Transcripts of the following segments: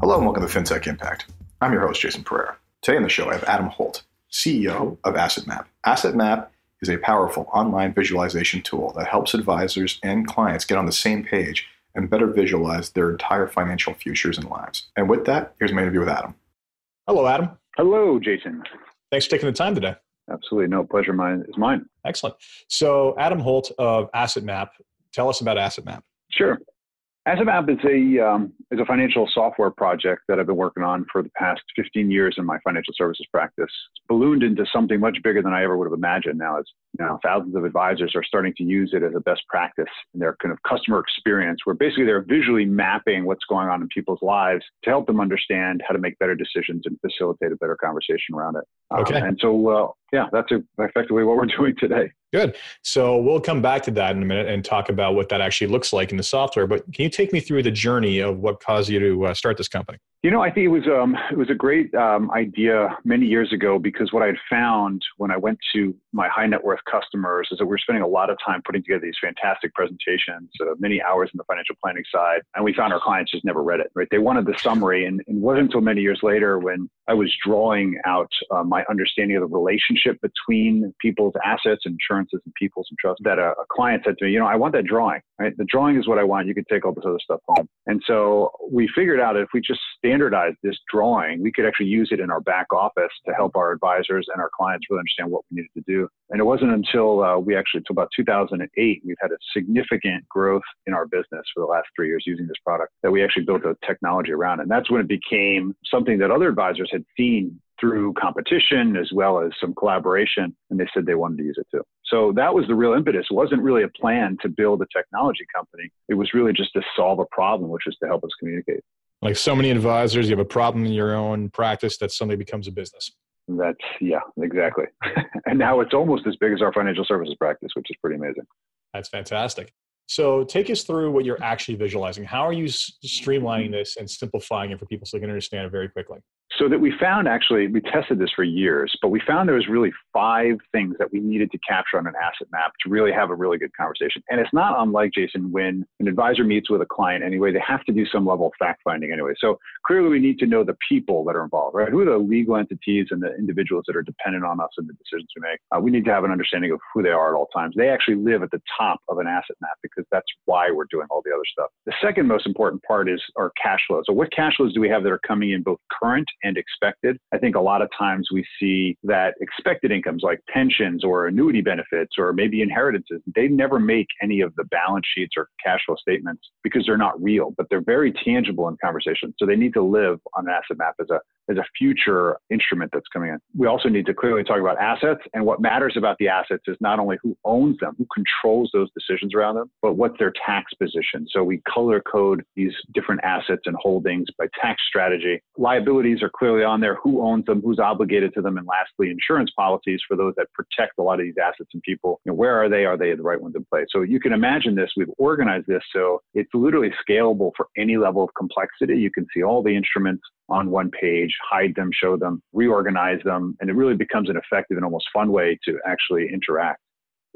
Hello and welcome to FinTech Impact. I'm your host, Jason Pereira. Today on the show, I have Adam Holt, CEO of AssetMap. AssetMap is a powerful online visualization tool that helps advisors and clients get on the same page and better visualize their entire financial futures and lives. And with that, here's my interview with Adam. Hello, Adam. Hello, Jason. Thanks for taking the time today. Absolutely. No pleasure. Mine is mine. Excellent. So, Adam Holt of AssetMap, tell us about AssetMap. Sure. AssetMap is a um, is a financial software project that I've been working on for the past 15 years in my financial services practice. It's ballooned into something much bigger than I ever would have imagined. Now, it's you know thousands of advisors are starting to use it as a best practice in their kind of customer experience, where basically they're visually mapping what's going on in people's lives to help them understand how to make better decisions and facilitate a better conversation around it. Okay. Um, and so, uh, yeah, that's effectively what we're doing today. Good. So we'll come back to that in a minute and talk about what that actually looks like in the software. But can you take me through the journey of what caused you to uh, start this company? You know, I think it was um, it was a great um, idea many years ago because what I had found when I went to my high net worth customers is that we are spending a lot of time putting together these fantastic presentations, uh, many hours in the financial planning side, and we found our clients just never read it. Right? They wanted the summary, and it wasn't until many years later when I was drawing out uh, my understanding of the relationship between people's assets, insurances, and people's and trusts that a, a client said to me, you know, I want that drawing. Right? The drawing is what I want. You can take all this other stuff home. And so we figured out if we just standardized this drawing, we could actually use it in our back office to help our advisors and our clients really understand what we needed to do. And it wasn't until uh, we actually, until about 2008, we've had a significant growth in our business for the last three years using this product that we actually built a technology around. And that's when it became something that other advisors had seen through competition as well as some collaboration, and they said they wanted to use it too. So that was the real impetus. It wasn't really a plan to build a technology company. It was really just to solve a problem, which is to help us communicate like so many advisors, you have a problem in your own practice that suddenly becomes a business. That's yeah, exactly. and now it's almost as big as our financial services practice, which is pretty amazing. That's fantastic. So take us through what you're actually visualizing. How are you streamlining this and simplifying it for people so they can understand it very quickly? So that we found actually, we tested this for years, but we found there was really five things that we needed to capture on an asset map to really have a really good conversation. And it's not unlike Jason when an advisor meets with a client anyway, they have to do some level of fact finding anyway. So clearly we need to know the people that are involved, right? Who are the legal entities and the individuals that are dependent on us and the decisions we make? Uh, we need to have an understanding of who they are at all times. They actually live at the top of an asset map because that's why we're doing all the other stuff. The second most important part is our cash flows. So what cash flows do we have that are coming in both current and expected. I think a lot of times we see that expected incomes like pensions or annuity benefits or maybe inheritances, they never make any of the balance sheets or cash flow statements because they're not real, but they're very tangible in conversation. So they need to live on an asset map as a as a future instrument that's coming in. We also need to clearly talk about assets and what matters about the assets is not only who owns them, who controls those decisions around them, but what's their tax position. So we color code these different assets and holdings by tax strategy. Liabilities are clearly on there, who owns them, who's obligated to them, and lastly, insurance policies for those that protect a lot of these assets and people. You know, where are they? Are they the right ones in place? So you can imagine this. We've organized this so it's literally scalable for any level of complexity. You can see all the instruments on one page, hide them, show them, reorganize them, and it really becomes an effective and almost fun way to actually interact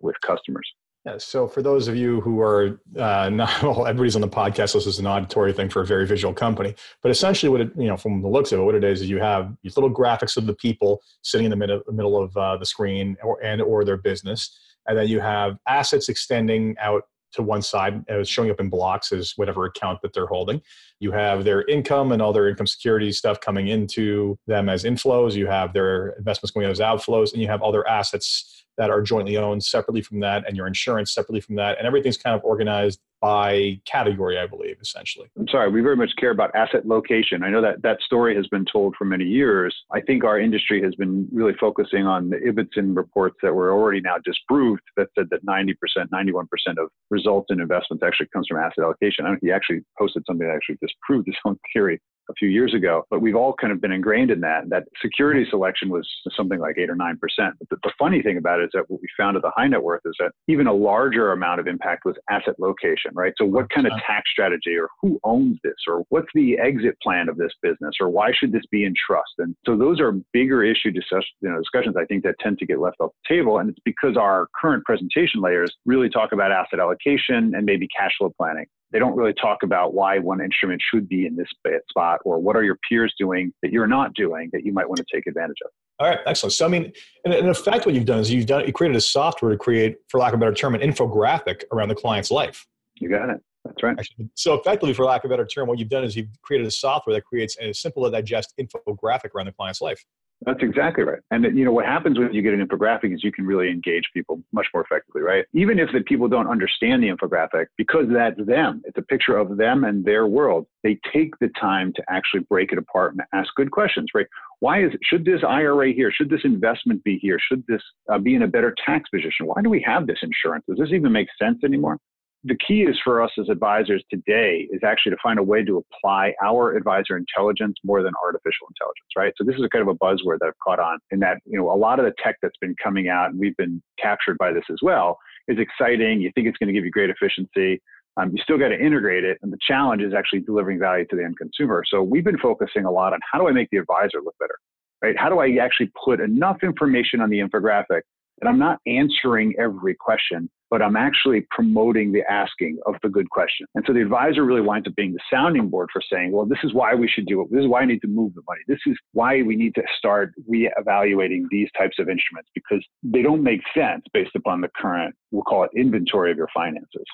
with customers. Yeah, so for those of you who are uh, not well, everybody's on the podcast. This is an auditory thing for a very visual company, but essentially, what it you know from the looks of it, what it is is you have these little graphics of the people sitting in the middle, middle of uh, the screen or and or their business, and then you have assets extending out to one side, uh, showing up in blocks as whatever account that they're holding. You have their income and all their income security stuff coming into them as inflows. You have their investments going out as outflows, and you have other assets that are jointly owned separately from that, and your insurance separately from that, and everything's kind of organized by category, I believe, essentially. I'm sorry, we very much care about asset location. I know that that story has been told for many years. I think our industry has been really focusing on the Ibbotson reports that were already now disproved that said that 90%, 91% of results in investments actually comes from asset allocation. I know he actually posted something that actually disproved his own theory a few years ago, but we've all kind of been ingrained in that. That security selection was something like eight or nine percent. But the, the, funny thing about it is that what we found at the high net worth is that even a larger amount of impact was asset location, right? So what kind of tax strategy or who owns this or what's the exit plan of this business or why should this be in trust? And so those are bigger issue discussions, you know, discussions I think that tend to get left off the table. And it's because our current presentation layers really talk about asset allocation and maybe cash flow planning They don't really talk about why one instrument should be in this spot or what are your peers doing that you're not doing that you might want to take advantage of. All right, excellent. So, I mean, in, in effect, what you've done is you've done you created a software to create, for lack of a better term, an infographic around the client's life. You got it. That's right. So, effectively, for lack of a better term, what you've done is you've created a software that creates a simple to digest infographic around the client's life. That's exactly right. And you know what happens when you get an infographic is you can really engage people much more effectively, right? Even if the people don't understand the infographic, because that's them, it's a picture of them and their world. They take the time to actually break it apart and ask good questions, right? Why is it, should this IRA here? Should this investment be here? Should this uh, be in a better tax position? Why do we have this insurance? Does this even make sense anymore? The key is for us as advisors today is actually to find a way to apply our advisor intelligence more than artificial intelligence, right? So this is kind of a buzzword that I've caught on in that, you know, a lot of the tech that's been coming out and we've been captured by this as well is exciting. You think it's going to give you great efficiency. Um, you still got to integrate it. And the challenge is actually delivering value to the end consumer. So we've been focusing a lot on how do I make the advisor look better, right? How do I actually put enough information on the infographic that I'm not answering every question, but I'm actually promoting the asking of the good question. And so the advisor really winds up being the sounding board for saying, well, this is why we should do it. This is why I need to move the money. This is why we need to start reevaluating these types of instruments because they don't make sense based upon the current, we'll call it inventory of your finances.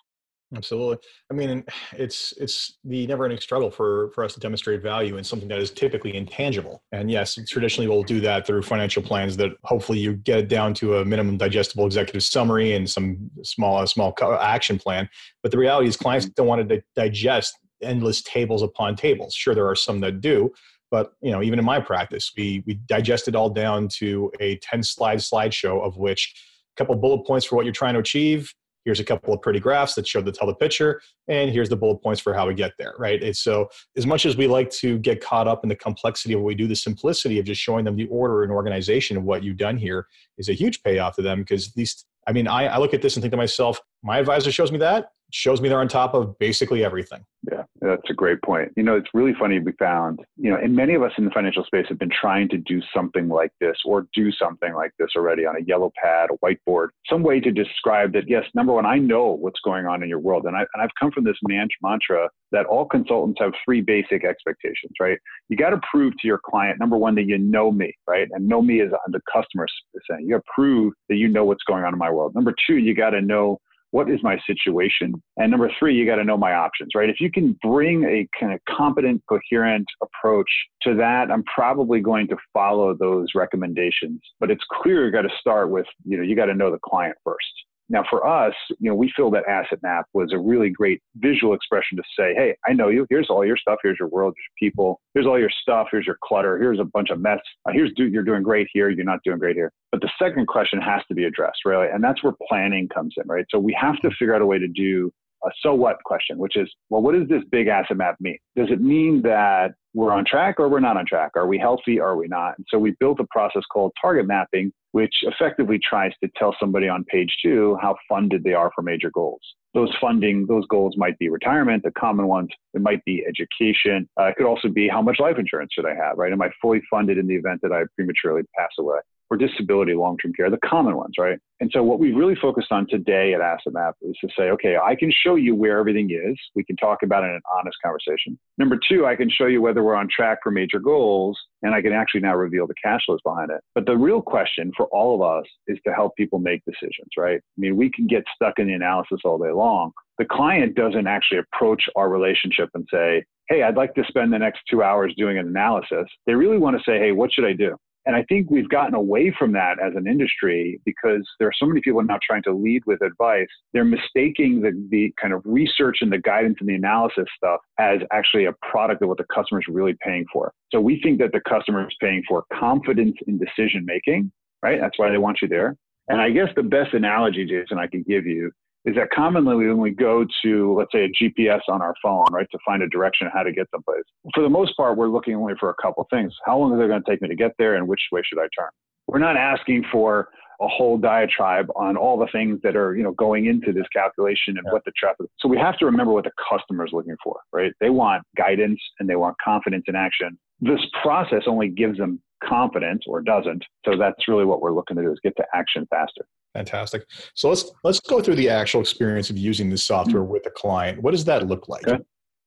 Absolutely. I mean, it's it's the never-ending struggle for for us to demonstrate value in something that is typically intangible. And yes, traditionally we'll do that through financial plans that hopefully you get it down to a minimum digestible executive summary and some small small action plan. But the reality is, clients mm-hmm. don't want to digest endless tables upon tables. Sure, there are some that do, but you know, even in my practice, we we digest it all down to a ten slide slideshow of which a couple bullet points for what you're trying to achieve here's a couple of pretty graphs that show the tell the picture and here's the bullet points for how we get there right? It's so as much as we like to get caught up in the complexity of what we do the simplicity of just showing them the order and organization of what you've done here is a huge payoff to them because these i mean I, I look at this and think to myself my advisor shows me that shows me they're on top of basically everything yeah that's a great point. You know, it's really funny we found, you know, and many of us in the financial space have been trying to do something like this or do something like this already on a yellow pad, a whiteboard, some way to describe that, yes, number one, I know what's going on in your world. And, I, and I've come from this mantra that all consultants have three basic expectations, right? You got to prove to your client, number one, that you know me, right? And know me is the customer saying, you got to prove that you know what's going on in my world. Number two, you got to know what is my situation? And number three, you got to know my options, right? If you can bring a kind of competent, coherent approach to that, I'm probably going to follow those recommendations. But it's clear you got to start with, you know, you got to know the client first. Now, for us, you know, we feel that asset map was a really great visual expression to say, hey, I know you. Here's all your stuff. Here's your world. Your people. Here's all your stuff. Here's your clutter. Here's a bunch of mess. Uh, here's do, you're doing great here. You're not doing great here. But the second question has to be addressed, really, and that's where planning comes in, right? So we have to figure out a way to do a so what question, which is, well, what does this big asset map mean? Does it mean that we're on track or we're not on track? Are we healthy? Are we not? And so we built a process called target mapping, which effectively tries to tell somebody on page two how funded they are for major goals. Those funding, those goals might be retirement, the common ones. It might be education. Uh, it could also be how much life insurance should I have, right? Am I fully funded in the event that I prematurely pass away? Or disability long-term care, the common ones, right? And so what we've really focused on today at Asset Map is to say, okay, I can show you where everything is. We can talk about it in an honest conversation. Number two, I can show you whether we're on track for major goals, and I can actually now reveal the cash flows behind it. But the real question for all of us is to help people make decisions, right? I mean, we can get stuck in the analysis all day long. The client doesn't actually approach our relationship and say, hey, I'd like to spend the next two hours doing an analysis. They really want to say, hey, what should I do? And I think we've gotten away from that as an industry because there are so many people now trying to lead with advice. They're mistaking the, the kind of research and the guidance and the analysis stuff as actually a product of what the customer is really paying for. So we think that the customer is paying for confidence in decision making, right? That's why they want you there. And I guess the best analogy, Jason, I can give you is that commonly when we go to, let's say, a GPS on our phone, right, to find a direction how to get someplace, for the most part, we're looking only for a couple things. How long is it going to take me to get there, and which way should I turn? We're not asking for a whole diatribe on all the things that are, you know, going into this calculation and yeah. what the traffic. So we have to remember what the customer is looking for, right? They want guidance and they want confidence in action. This process only gives them confidence or doesn't. So that's really what we're looking to do is get to action faster. Fantastic. So let's let's go through the actual experience of using this software with a client. What does that look like? Okay.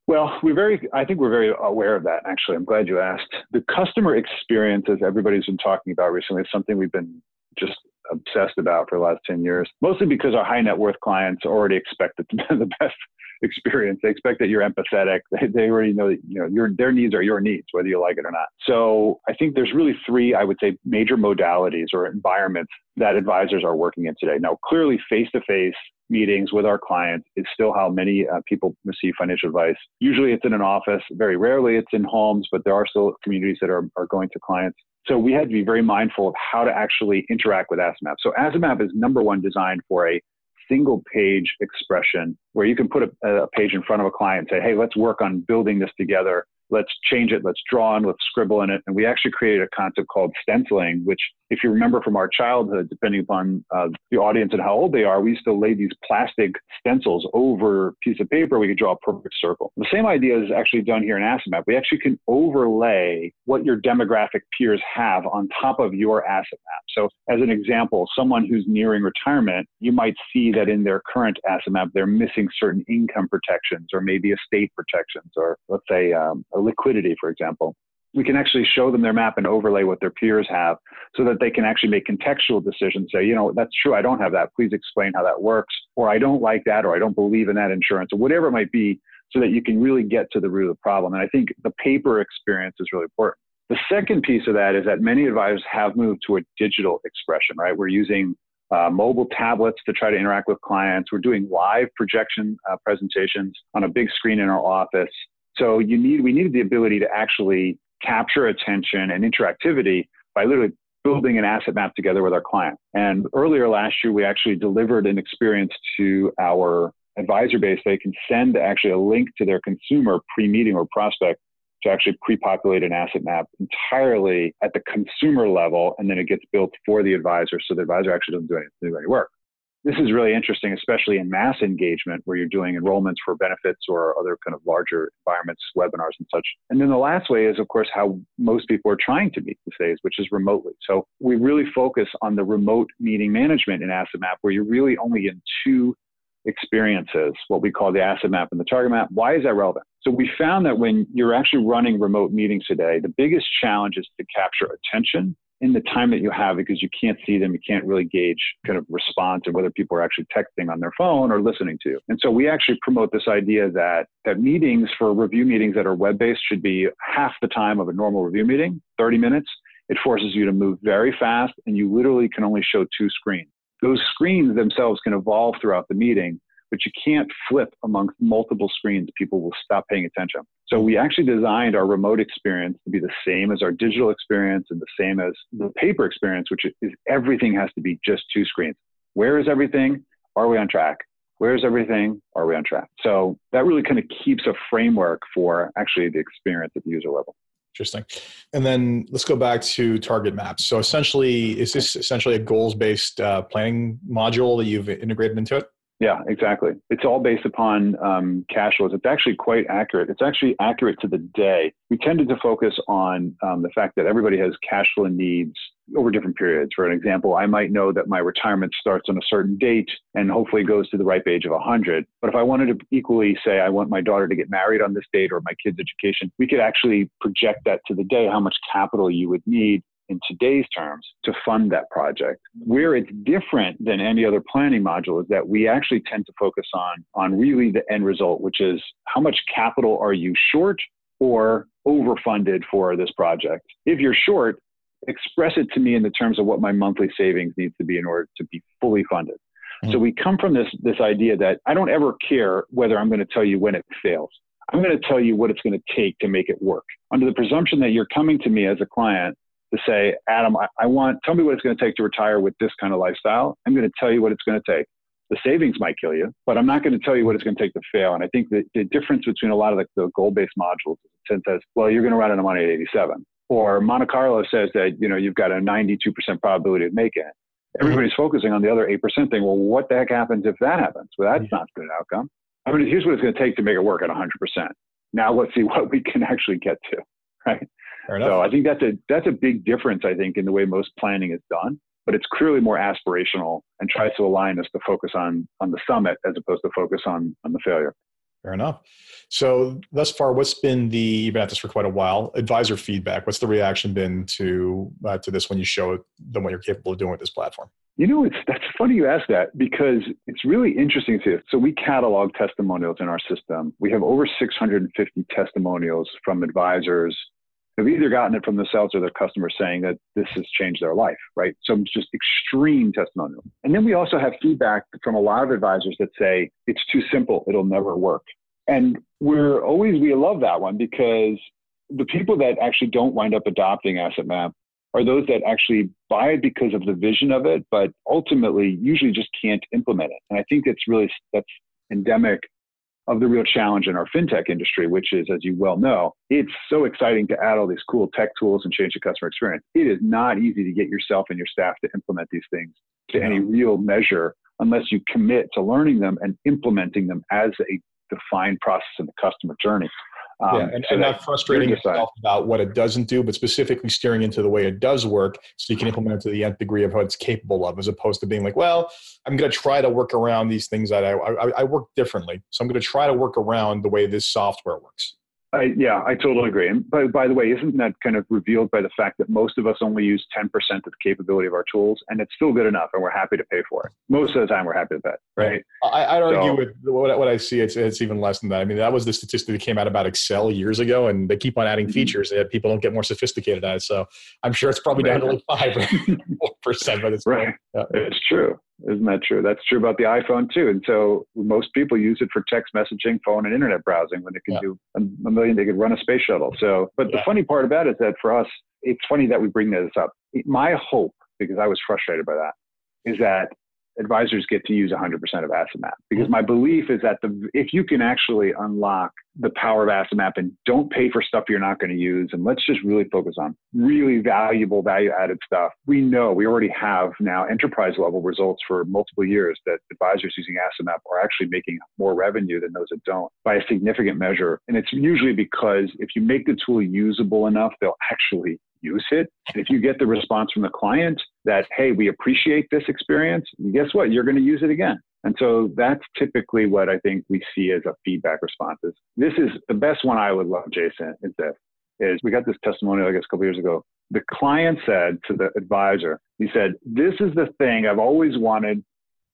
Well, we're very, I think we're very aware of that, actually. I'm glad you asked. The customer experience, as everybody's been talking about recently, is something we've been just obsessed about for the last 10 years, mostly because our high net worth clients already expect it to be the best experience. They expect that you're empathetic. They, they already know that you know your their needs are your needs, whether you like it or not. So I think there's really three, I would say, major modalities or environments that advisors are working in today. Now, clearly, face-to-face meetings with our clients is still how many uh, people receive financial advice. Usually, it's in an office. Very rarely, it's in homes, but there are still communities that are, are going to clients. So we had to be very mindful of how to actually interact with AssetMap. So AssetMap is number one designed for a single page expression where you can put a, a, page in front of a client and say, hey, let's work on building this together let's change it, let's draw on, let's scribble in it. And we actually created a concept called stenciling, which, if you remember from our childhood, depending upon uh, the audience and how old they are, we used to lay these plastic stencils over a piece of paper. We could draw a perfect circle. The same idea is actually done here in AssetMap. We actually can overlay what your demographic peers have on top of your asset map. So, as an example, someone who's nearing retirement, you might see that in their current asset map, they're missing certain income protections or maybe estate protections or, let's say, um, a liquidity, for example, we can actually show them their map and overlay what their peers have so that they can actually make contextual decisions say you know that's true i don't have that please explain how that works or i don't like that or i don't believe in that insurance or whatever it might be so that you can really get to the root of the problem and i think the paper experience is really important the second piece of that is that many advisors have moved to a digital expression right we're using uh, mobile tablets to try to interact with clients. We're doing live projection uh, presentations on a big screen in our office. So you need, we needed the ability to actually capture attention and interactivity by literally building an asset map together with our client. And earlier last year, we actually delivered an experience to our advisor base. They can send actually a link to their consumer pre-meeting or prospect to actually pre-populate an asset map entirely at the consumer level, and then it gets built for the advisor, so the advisor actually doesn't do any, do any work. This is really interesting, especially in mass engagement where you're doing enrollments for benefits or other kind of larger environments, webinars and such. And then the last way is, of course, how most people are trying to meet these days, which is remotely. So we really focus on the remote meeting management in Asset Map, where you're really only in two experiences, what we call the asset map and the target map. Why is that relevant? So we found that when you're actually running remote meetings today, the biggest challenge is to capture attention in the time that you have because you can't see them, you can't really gauge kind of response and whether people are actually texting on their phone or listening to you. And so we actually promote this idea that that meetings for review meetings that are web-based should be half the time of a normal review meeting, 30 minutes. It forces you to move very fast and you literally can only show two screens. Those screens themselves can evolve throughout the meeting but you can't flip amongst multiple screens. People will stop paying attention. So we actually designed our remote experience to be the same as our digital experience and the same as the paper experience, which is everything has to be just two screens. Where is everything? Are we on track? Where's everything? Are we on track? So that really kind of keeps a framework for actually the experience at the user level. Interesting. And then let's go back to target maps. So essentially, is this essentially a goals based uh, planning module that you've integrated into it? Yeah, exactly. It's all based upon um, cash flows. It's actually quite accurate. It's actually accurate to the day. We tended to focus on um, the fact that everybody has cash flow needs over different periods. For an example, I might know that my retirement starts on a certain date and hopefully goes to the ripe age of 100. But if I wanted to equally say I want my daughter to get married on this date or my kid's education, we could actually project that to the day how much capital you would need in today's terms to fund that project. Where it's different than any other planning module is that we actually tend to focus on, on really the end result, which is how much capital are you short or overfunded for this project? If you're short, express it to me in the terms of what my monthly savings needs to be in order to be fully funded. Mm-hmm. So we come from this, this idea that I don't ever care whether I'm going to tell you when it fails. I'm going to tell you what it's going to take to make it work. Under the presumption that you're coming to me as a client to say, Adam, I, I want, tell me what it's going to take to retire with this kind of lifestyle. I'm going to tell you what it's going to take. The savings might kill you, but I'm not going to tell you what it's going to take to fail. And I think that the difference between a lot of the, the goal-based modules is says, well, you're going to run out of money at 87. Or Monte Carlo says that, you know, you've got a 92% probability of making it. Everybody's mm-hmm. focusing on the other 8% thing. Well, what the heck happens if that happens? Well, that's mm-hmm. not a good outcome. I mean, here's what it's going to take to make it work at 100%. Now let's see what we can actually get to, right? So I think that's a that's a big difference. I think in the way most planning is done. but it's clearly more aspirational and tries to align us to focus on on the summit as opposed to focus on on the failure. Fair enough. So thus far, what's been the you've been at this for quite a while? Advisor feedback. What's the reaction been to uh, to this when you show them what you're capable of doing with this platform? You know, it's that's funny you ask that because it's really interesting to. So we catalog testimonials in our system. We have over 650 testimonials from advisors who've either gotten it from themselves or their customers saying that this has changed their life, right? So it's just extreme testimonial. And then we also have feedback from a lot of advisors that say it's too simple, it'll never work. And we're always, we love that one because the people that actually don't wind up adopting Asset Map are those that actually buy it because of the vision of it, but ultimately usually just can't implement it. And I think that's really, that's endemic of the real challenge in our fintech industry, which is, as you well know, it's so exciting to add all these cool tech tools and change the customer experience. It is not easy to get yourself and your staff to implement these things to any real measure unless you commit to learning them and implementing them as a defined process in the customer journey. Um, yeah, and, so and not frustrating yourself about what it doesn't do, but specifically steering into the way it does work so you can implement it to the nth degree of what it's capable of, as opposed to being like, well, I'm going to try to work around these things that I, I, I work differently. So I'm going to try to work around the way this software works. I, yeah, I totally agree. And by, by the way, isn't that kind of revealed by the fact that most of us only use 10% of the capability of our tools and it's still good enough and we're happy to pay for it. Most of the time we're happy with that, right? I, would argue so, with what, what I see, it's, it's even less than that. I mean, that was the statistic that came out about Excel years ago and they keep on adding mm-hmm. features and people don't get more sophisticated at it. So I'm sure it's probably down to like 5% by this Right. Yeah. It's true. Isn't that true? That's true about the iPhone too. And so most people use it for text messaging, phone, and internet browsing when it can yeah. do a, a, million. They could run a space shuttle. So, but yeah. the funny part about it is that for us, it's funny that we bring this up. My hope, because I was frustrated by that, is that advisors get to use 100% of Asset Map because mm-hmm. my belief is that the if you can actually unlock the power of Asset Map and don't pay for stuff you're not going to use and let's just really focus on really valuable value added stuff we know we already have now enterprise level results for multiple years that advisors using Asset Map are actually making more revenue than those that don't by a significant measure. And it's usually because if you make the tool usable enough they'll actually use it. And if you get the response from the client that, hey, we appreciate this experience, guess what? You're going to use it again. And so that's typically what I think we see as a feedback response. Is this is the best one I would love, Jason, is this. Is we got this testimonial, I guess, a couple years ago. The client said to the advisor, he said, This is the thing I've always wanted,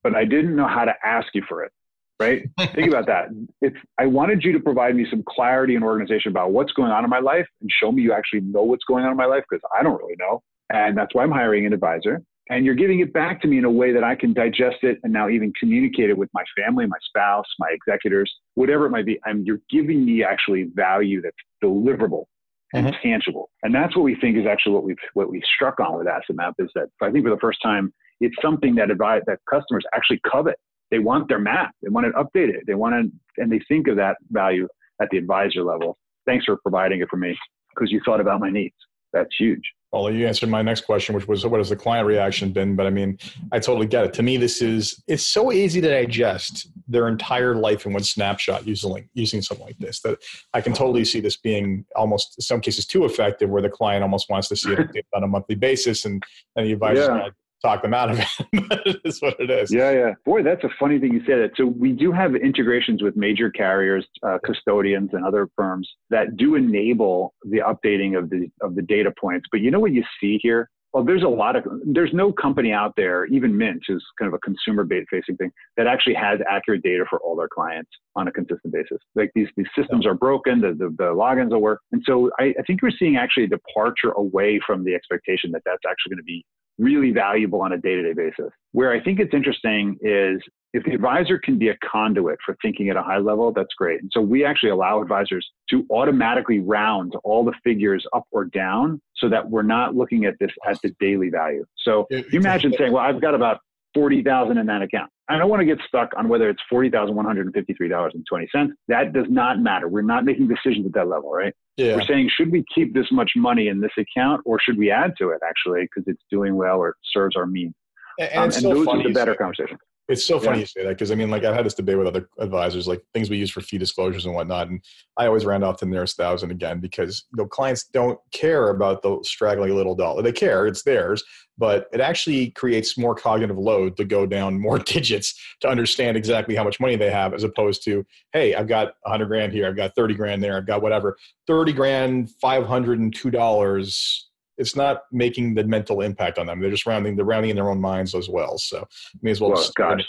but I didn't know how to ask you for it right? Think about that. It's I wanted you to provide me some clarity and organization about what's going on in my life and show me you actually know what's going on in my life because I don't really know. And that's why I'm hiring an advisor. And you're giving it back to me in a way that I can digest it and now even communicate it with my family, my spouse, my executors, whatever it might be. And you're giving me actually value that's deliverable and mm-hmm. tangible. And that's what we think is actually what we've what we've struck on with Asset Map is that I think for the first time, it's something that advise that customers actually covet they want their map. They want it updated. They want to, and they think of that value at the advisor level. Thanks for providing it for me because you thought about my needs. That's huge. Well, you answered my next question, which was what has the client reaction been? But I mean, I totally get it. To me, this is it's so easy to digest their entire life in one snapshot using using something like this that I can totally see this being almost in some cases too effective, where the client almost wants to see it on a monthly basis, and and the advisor yeah talk them out of it. It's what it is. Yeah, yeah. Boy, that's a funny thing you said. It. So we do have integrations with major carriers, uh, custodians, and other firms that do enable the updating of the of the data points. But you know what you see here? Well, there's a lot of there's no company out there, even Mint, who's kind of a consumer facing thing, that actually has accurate data for all their clients on a consistent basis. Like these these systems are broken, the, the, the logins will work, and so I, I think we're seeing actually a departure away from the expectation that that's actually going to be really valuable on a day to day basis. Where I think it's interesting is if the advisor can be a conduit for thinking at a high level, that's great. And so we actually allow advisors to automatically round all the figures up or down so that we're not looking at this at the daily value. So you imagine saying, well, I've got about 40,000 in that account. I don't want to get stuck on whether it's $40,153.20. That does not matter. We're not making decisions at that level, right? Yeah. We're saying, should we keep this much money in this account or should we add to it actually because it's doing well or serves our means? And, um, and those are the better conversation. It's so funny yeah. you say that because I mean, like I've had this debate with other advisors, like things we use for fee disclosures and whatnot, and I always round off to the nearest thousand again because you know clients don't care about the straggling little dollar. They care, it's theirs, but it actually creates more cognitive load to go down more digits to understand exactly how much money they have, as opposed to, hey, I've got a hundred grand here, I've got thirty grand there, I've got whatever, thirty grand, five hundred and two dollars it's not making the mental impact on them. They're just rounding, they're rounding in their own minds as well. So may as well. well gosh.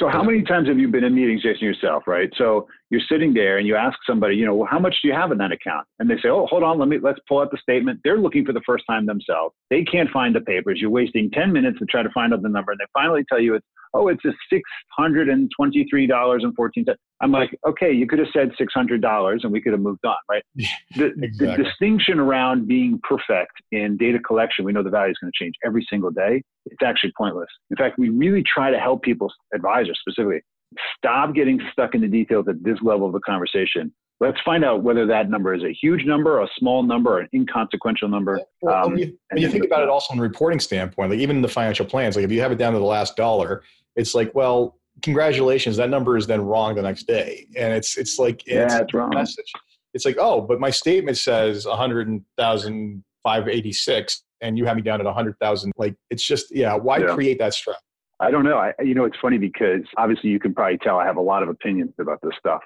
So how many times have you been in meetings, Jason, yourself, right? So you're sitting there and you ask somebody, you know, well, how much do you have in that account? And they say, oh, hold on, let me, let's pull out the statement. They're looking for the first time themselves. They can't find the papers. You're wasting 10 minutes to try to find out the number. And they finally tell you it's oh, it's a $623.14. I'm like, okay, you could have said $600 and we could have moved on, right? The, exactly. the distinction around being perfect in data collection, we know the value is going to change every single day. It's actually pointless. In fact, we really try to help people, advisors specifically, stop getting stuck in the details at this level of the conversation let's find out whether that number is a huge number, a small number, or an inconsequential number. Well, um, when you, when you think about it also a reporting standpoint, like even in the financial plans, like if you have it down to the last dollar, it's like, well, congratulations, that number is then wrong the next day. And it's it's like it's, yeah, it's wrong. message. It's like, oh, but my statement says a hundred thousand five eighty six and you have me down at hundred thousand. Like it's just yeah, why yeah. create that stress? I don't know. I, you know, it's funny because obviously you can probably tell I have a lot of opinions about this stuff,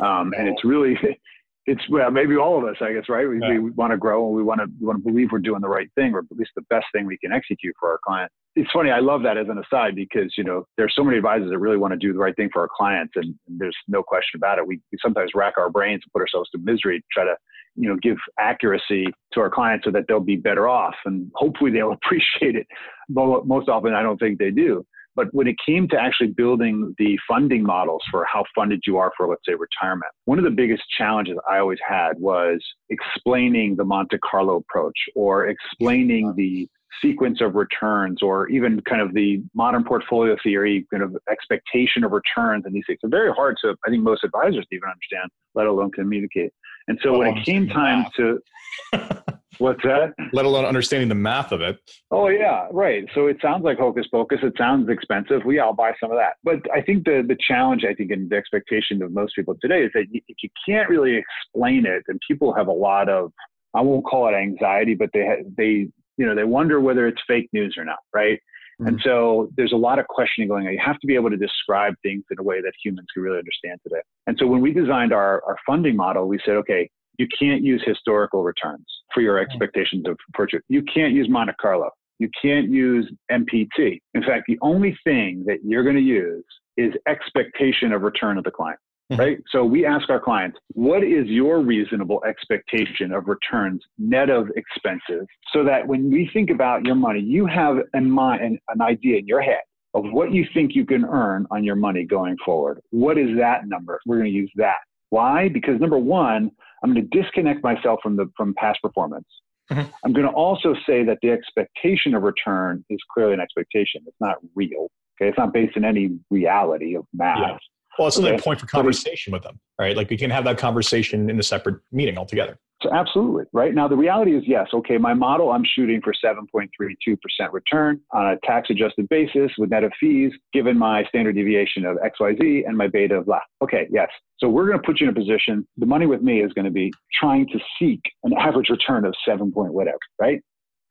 um, and it's really, it's well, maybe all of us, I guess, right? We, yeah. we want to grow and we want to we want to believe we're doing the right thing, or at least the best thing we can execute for our client. It's funny. I love that as an aside because you know there's so many advisors that really want to do the right thing for our clients, and, and there's no question about it. We, we sometimes rack our brains and put ourselves to misery to try to you know give accuracy to our clients so that they'll be better off, and hopefully they'll appreciate it. But most often, I don't think they do. But when it came to actually building the funding models for how funded you are for, let's say, retirement, one of the biggest challenges I always had was explaining the Monte Carlo approach or explaining the sequence of returns or even kind of the modern portfolio theory kind of expectation of returns and these things. Are very hard to i think most advisors even understand let alone communicate. And so well, when it came time to What's that? Let alone understanding the math of it. Oh yeah, right. So it sounds like hocus pocus. It sounds expensive. We all buy some of that. But I think the the challenge, I think, and the expectation of most people today is that if you can't really explain it, then people have a lot of I won't call it anxiety, but they they you know they wonder whether it's fake news or not, right? Mm-hmm. And so there's a lot of questioning going on. You have to be able to describe things in a way that humans can really understand today. And so when we designed our, our funding model, we said, okay, you can't use historical returns for your expectations of purchase. You can't use Monte Carlo. You can't use MPT. In fact, the only thing that you're going to use is expectation of return of the client. Mm-hmm. Right. So we ask our clients, what is your reasonable expectation of returns net of expenses? So that when we think about your money, you have in mind an idea in your head of what you think you can earn on your money going forward. What is that number? We're going to use that. Why? Because number one, I'm going to disconnect myself from the from past performance. Mm-hmm. I'm going to also say that the expectation of return is clearly an expectation. It's not real. Okay, it's not based in any reality of math. Yeah. Well, it's okay? point for conversation with them, right? Like we can have that conversation in a separate meeting altogether. So absolutely, right? Now the reality is yes, okay, my model I'm shooting for 7.32% return on a tax adjusted basis with net of fees, given my standard deviation of XYZ and my beta of blah. Okay, yes. So we're going to put you in a position, the money with me is going to be trying to seek an average return of 7 point whatever, right?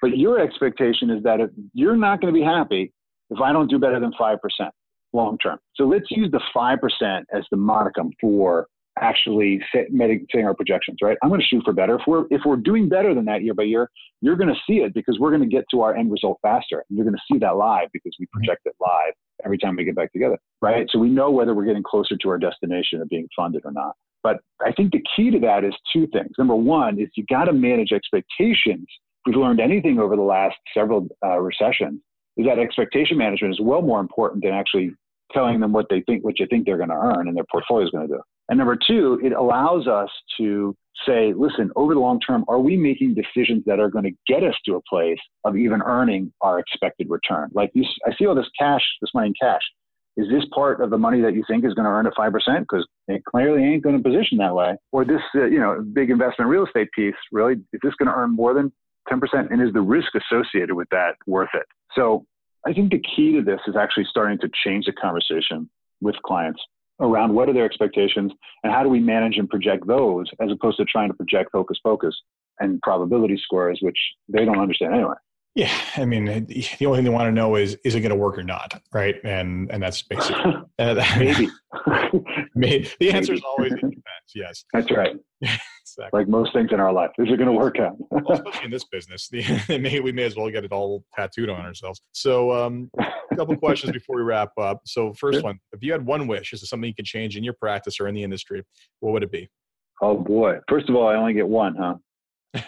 But your expectation is that if you're not going to be happy if I don't do better than 5% long term. So let's use the 5% as the modicum for actually setting our projections, right? I'm going to shoot for better. If we're if we're doing better than that year by year, you're going to see it because we're going to get to our end result faster. And you're going to see that live because we project it live every time we get back together, right? So we know whether we're getting closer to our destination of being funded or not. But I think the key to that is two things. Number one is you got to manage expectations. If we've learned anything over the last several uh, recessions, is that expectation management is well more important than actually telling them what they think, what you think they're going to earn and their portfolio is going to do. And number two, it allows us to say, listen, over the long term, are we making decisions that are going to get us to a place of even earning our expected return? Like you, I see all this cash, this money in cash. Is this part of the money that you think is going to earn a 5%? Because it clearly ain't going to position that way. Or this, uh, you know, big investment real estate piece, really, is this going to earn more than 10%? And is the risk associated with that worth it? So I think the key to this is actually starting to change the conversation with clients around what are their expectations and how do we manage and project those as opposed to trying to project hocus pocus and probability scores, which they don't understand anyway. Yeah, I mean, the only thing they want to know is is it going to work or not, right? And and that's basically maybe. maybe. The answer is always it depends. Yes, that's right. exactly. Like most things in our life, is it going to work out? well, especially in this business, the, may, we may as well get it all tattooed on ourselves. So, um, a couple questions before we wrap up. So, first sure. one: If you had one wish, is it something you could change in your practice or in the industry? What would it be? Oh boy! First of all, I only get one, huh?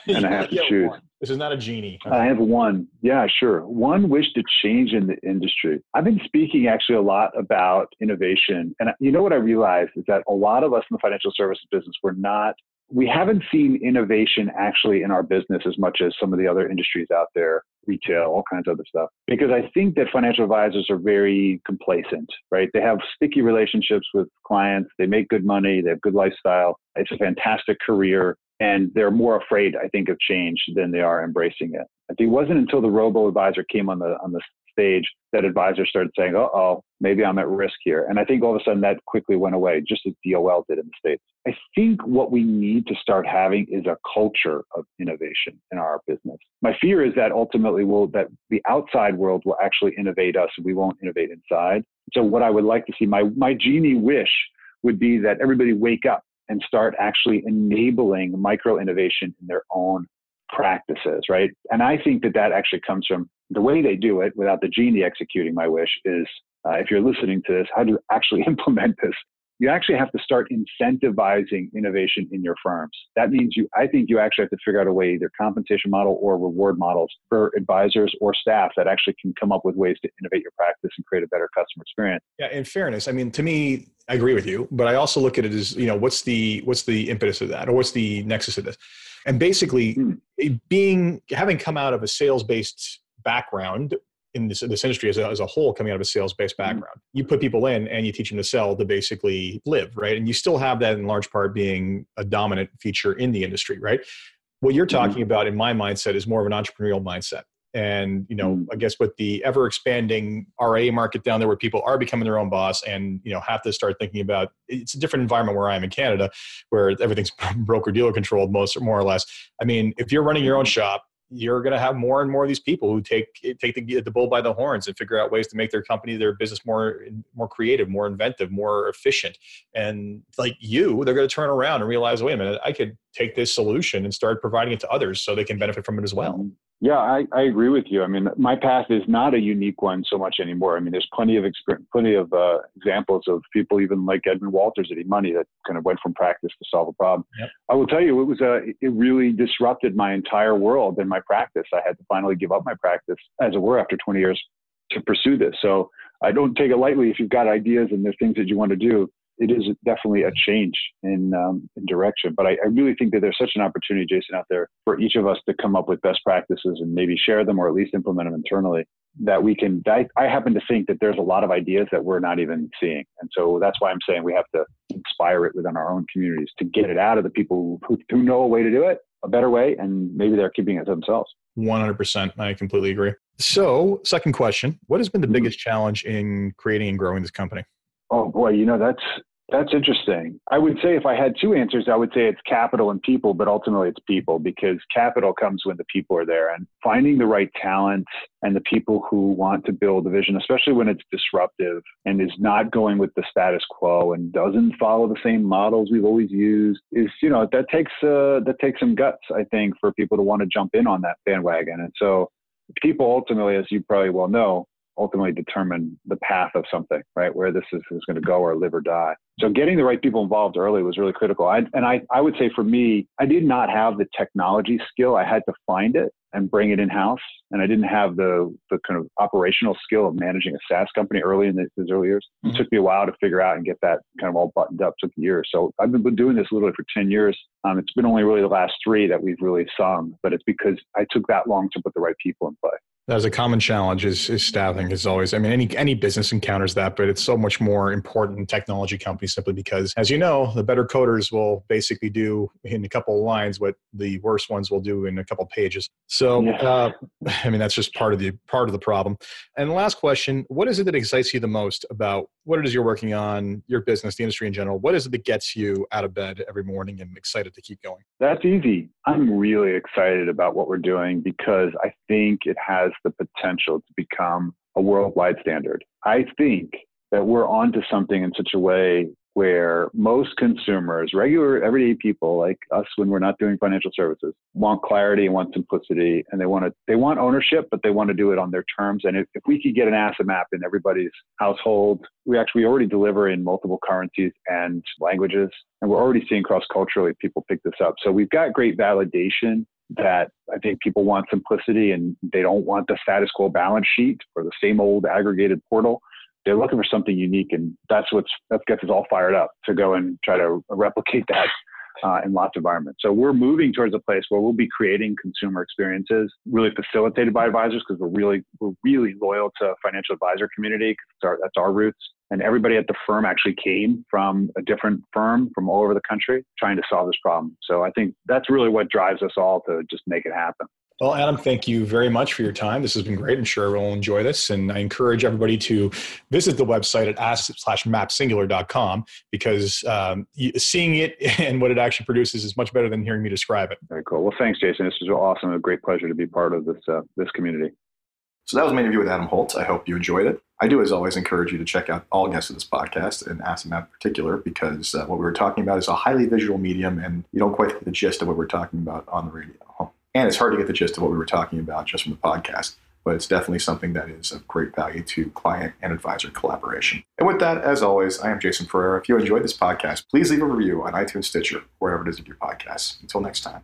And I have to choose. One. This is not a genie. I have one. Yeah, sure. One wish to change in the industry. I've been speaking actually a lot about innovation. And you know what I realized is that a lot of us in the financial services business, we're not, we haven't seen innovation actually in our business as much as some of the other industries out there, retail, all kinds of other stuff. Because I think that financial advisors are very complacent, right? They have sticky relationships with clients, they make good money, they have good lifestyle. It's a fantastic career and they're more afraid, I think, of change than they are embracing it. It wasn't until the robo advisor came on the on the stage that advisors started saying, "Oh, oh, maybe I'm at risk here." And I think all of a sudden that quickly went away, just as DOL did in the states. I think what we need to start having is a culture of innovation in our business. My fear is that ultimately will that the outside world will actually innovate us, and we won't innovate inside. So what I would like to see, my my genie wish would be that everybody wake up and start actually enabling micro innovation in their own practices, right? And I think that that actually comes from the way they do it without the genie executing my wish is uh, if you're listening to this, how do you actually implement this? You actually have to start incentivizing innovation in your firms. That means you, I think you actually have to figure out a way, either compensation model or reward models for advisors or staff that actually can come up with ways to innovate your practice and create a better customer experience. Yeah, in fairness, I mean, to me, I agree with you, but I also look at it as you know what's the what's the impetus of that, or what's the nexus of this, and basically mm. being having come out of a sales based background in this, this industry as a, as a whole coming out of a sales based hmm. background. Mm. You put people in and you teach them to sell to basically live, right? And you still have that in large part being a dominant feature in the industry, right? What you're hmm. talking mm. about in my mindset is more of an entrepreneurial mindset and you know mm. i guess with the ever expanding RIA market down there where people are becoming their own boss and you know have to start thinking about it's a different environment where i am in canada where everything's broker dealer controlled most or more or less. I mean if you're running your own shop you're going to have more and more of these people who take take the, the bull by the horns and figure out ways to make their company their business more more creative more inventive more efficient. And like you they're going to turn around and realize wait a minute i could take this solution and start providing it to others so they can benefit from it as well yeah i, I agree with you. I mean my path is not a unique one so much anymore. I mean there's plenty of plenty of uh, examples of people even like Edmond Walters at eMoney that kind of went from practice to solve a problem. Yep. i will tell you it was a it really disrupted my entire world and my practice. I had to finally give up my practice as it were after 20 years to pursue this. So i don't take it lightly if you've got ideas and there's things that you want to do it is definitely a change in, um, in direction. But I, I, really think that there's such an opportunity, Jason, out there for each of us to come up with best practices and maybe share them or at least implement them internally. That we can. I, I happen to think that there's a lot of ideas that we're not even seeing, and so that's why I'm saying we have to inspire it within our own communities to get it out of the people who, who know a way to do it, a better way, and maybe they're keeping it to themselves. 100%. I completely agree. So, second question What has been the mm-hmm. biggest challenge in creating and growing this company? Oh boy, you know that's that's interesting. I would say if I had two answers, I would say it's capital and people, but ultimately it's people because capital comes when the people are there and finding the right talent and the people who want to build a vision, especially when it's disruptive and is not going with the status quo and doesn't follow the same models we've always used is, you know, that takes, uh, that takes some guts, I think, for people to want to jump in on that bandwagon. And so people ultimately, as you probably well know, ultimately determine the path of something, right? Where this is, is going to go or live or die. So getting the right people involved early was really critical. I, and I, I would say for me, I did not have the technology skill. I had to find it and bring it in house. And I didn't have the, the kind of operational skill of managing a SaaS company early in the, early years. Mm-hmm. It took me a while to figure out and get that kind of all buttoned up. It took years. So I've been doing this literally for 10 years. Um, it's been only really the last three that we've really sung, but it's because I took that long to put the right people in play. That's a common challenge is, is staffing is always, I mean, any, any business encounters that, but it's so much more important in technology companies simply because, as you know, the better coders will basically do in a couple of lines what the worst ones will do in a couple of pages. So, yeah. uh, I mean, that's just part of the, part of the problem. And the last question, what is it that excites you the most about what it is you're working on, your business, the industry in general? What is it that gets you out of bed every morning and excited to keep going? That's easy. I'm really excited about what we're doing because I think it has the potential to become a worldwide standard. I think that we're onto something in such a way where most consumers, regular everyday people like us when we're not doing financial services, want clarity and want simplicity and they want to they want ownership, but they want to do it on their terms. And if, if we could get an asset map in everybody's household, we actually already deliver in multiple currencies and languages. And we're already seeing cross culturally people pick this up. So we've got great validation that I think people want simplicity and they don't want the status quo balance sheet or the same old aggregated portal they're looking for something unique, and that's what's that gets us all fired up to go and try to replicate that uh, in lots of environments. So we're moving towards a place where we'll be creating consumer experiences really facilitated by advisors because we're really we're really loyal to financial advisor community. Our, that's our roots, and everybody at the firm actually came from a different firm from all over the country trying to solve this problem. So I think that's really what drives us all to just make it happen. Well, Adam, thank you very much for your time. This has been great. I'm sure everyone will enjoy this. And I encourage everybody to visit the website at asset slash mapsingular.com because um, seeing it and what it actually produces is much better than hearing me describe it. Very cool. Well, thanks, Jason. This was awesome. A great pleasure to be part of this, uh, this community. So that was my interview with Adam Holt. I hope you enjoyed it. I do, as always, encourage you to check out all guests of this podcast and Map in particular, because uh, what we were talking about is a highly visual medium, and you don't quite get the gist of what we're talking about on the radio. And it's hard to get the gist of what we were talking about just from the podcast, but it's definitely something that is of great value to client and advisor collaboration. And with that, as always, I am Jason Pereira. If you enjoyed this podcast, please leave a review on iTunes, Stitcher, wherever it is get your podcasts. Until next time.